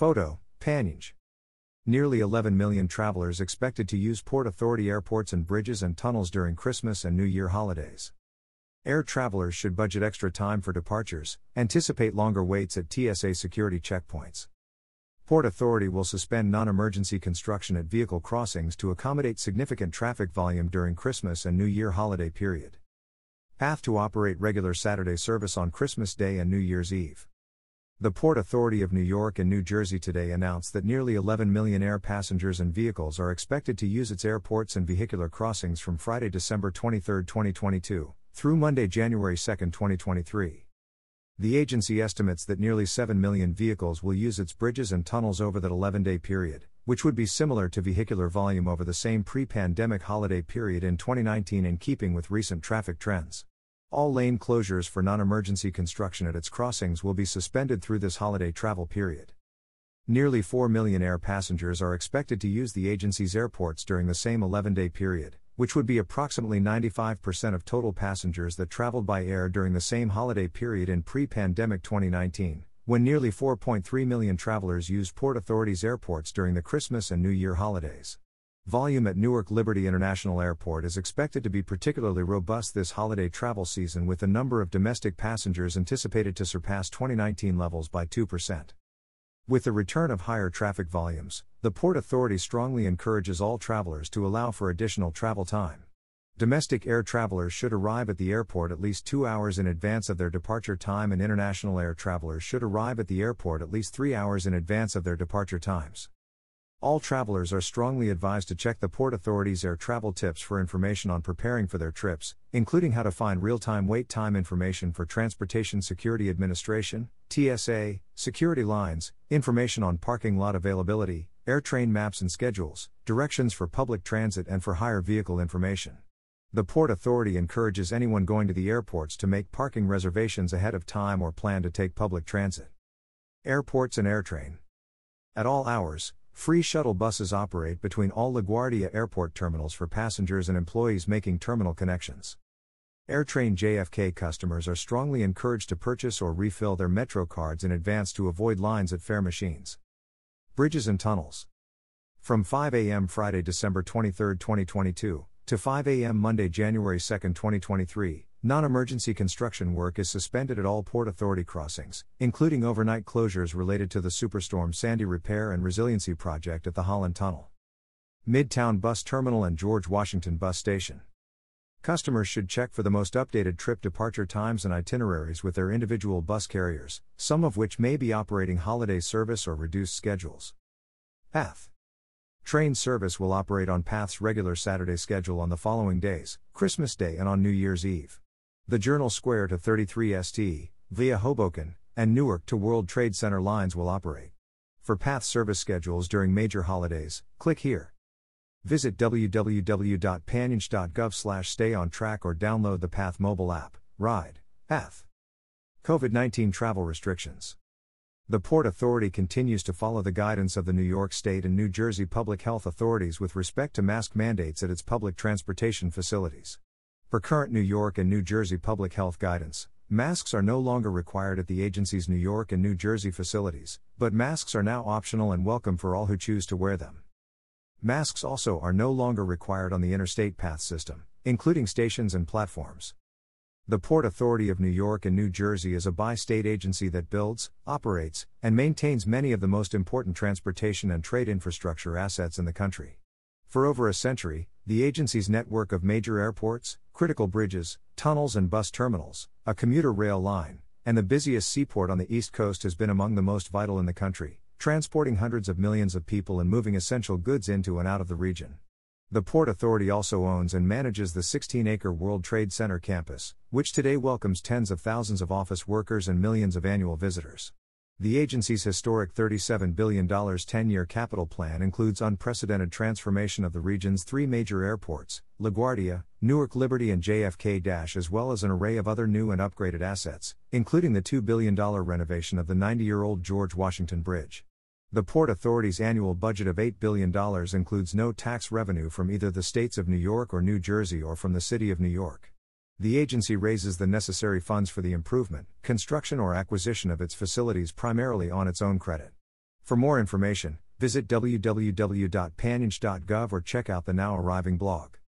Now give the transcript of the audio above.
Photo, PANYNJ. Nearly 11 million travelers expected to use Port Authority airports and bridges and tunnels during Christmas and New Year holidays. Air travelers should budget extra time for departures, anticipate longer waits at TSA security checkpoints. Port Authority will suspend non emergency construction at vehicle crossings to accommodate significant traffic volume during Christmas and New Year holiday period. Path to operate regular Saturday service on Christmas Day and New Year's Eve. The Port Authority of New York and New Jersey today announced that nearly 11 million air passengers and vehicles are expected to use its airports and vehicular crossings from Friday, December 23, 2022, through Monday, January 2, 2023. The agency estimates that nearly 7 million vehicles will use its bridges and tunnels over that 11 day period, which would be similar to vehicular volume over the same pre pandemic holiday period in 2019 in keeping with recent traffic trends. All lane closures for non emergency construction at its crossings will be suspended through this holiday travel period. Nearly 4 million air passengers are expected to use the agency's airports during the same 11 day period, which would be approximately 95% of total passengers that traveled by air during the same holiday period in pre pandemic 2019, when nearly 4.3 million travelers used Port Authority's airports during the Christmas and New Year holidays. Volume at Newark Liberty International Airport is expected to be particularly robust this holiday travel season, with the number of domestic passengers anticipated to surpass 2019 levels by 2%. With the return of higher traffic volumes, the Port Authority strongly encourages all travelers to allow for additional travel time. Domestic air travelers should arrive at the airport at least two hours in advance of their departure time, and international air travelers should arrive at the airport at least three hours in advance of their departure times. All travelers are strongly advised to check the Port Authority's air travel tips for information on preparing for their trips, including how to find real time wait time information for Transportation Security Administration, TSA, security lines, information on parking lot availability, AirTrain maps and schedules, directions for public transit, and for hire vehicle information. The Port Authority encourages anyone going to the airports to make parking reservations ahead of time or plan to take public transit. Airports and AirTrain. At all hours, Free shuttle buses operate between all LaGuardia airport terminals for passengers and employees making terminal connections. AirTrain JFK customers are strongly encouraged to purchase or refill their Metro cards in advance to avoid lines at fare machines. Bridges and tunnels. From 5 a.m. Friday, December 23, 2022, to 5 a.m. Monday, January 2, 2023, Non emergency construction work is suspended at all Port Authority crossings, including overnight closures related to the Superstorm Sandy repair and resiliency project at the Holland Tunnel. Midtown Bus Terminal and George Washington Bus Station. Customers should check for the most updated trip departure times and itineraries with their individual bus carriers, some of which may be operating holiday service or reduced schedules. Path. Train service will operate on Path's regular Saturday schedule on the following days, Christmas Day and on New Year's Eve. The Journal Square to 33 ST, via Hoboken, and Newark to World Trade Center lines will operate. For path service schedules during major holidays, click here. Visit www.panynj.gov/stay on track or download the Path mobile app. Ride Path. COVID-19 travel restrictions. The Port Authority continues to follow the guidance of the New York State and New Jersey public health authorities with respect to mask mandates at its public transportation facilities. Per current New York and New Jersey public health guidance, masks are no longer required at the agency's New York and New Jersey facilities, but masks are now optional and welcome for all who choose to wear them. Masks also are no longer required on the interstate path system, including stations and platforms. The Port Authority of New York and New Jersey is a bi state agency that builds, operates, and maintains many of the most important transportation and trade infrastructure assets in the country. For over a century, the agency's network of major airports, critical bridges, tunnels, and bus terminals, a commuter rail line, and the busiest seaport on the East Coast has been among the most vital in the country, transporting hundreds of millions of people and moving essential goods into and out of the region. The Port Authority also owns and manages the 16 acre World Trade Center campus, which today welcomes tens of thousands of office workers and millions of annual visitors. The agency's historic $37 billion 10 year capital plan includes unprecedented transformation of the region's three major airports, LaGuardia, Newark Liberty, and JFK as well as an array of other new and upgraded assets, including the $2 billion renovation of the 90 year old George Washington Bridge. The Port Authority's annual budget of $8 billion includes no tax revenue from either the states of New York or New Jersey or from the City of New York the agency raises the necessary funds for the improvement, construction, or acquisition of its facilities primarily on its own credit. For more information, visit www.panynj.gov or check out the now arriving blog.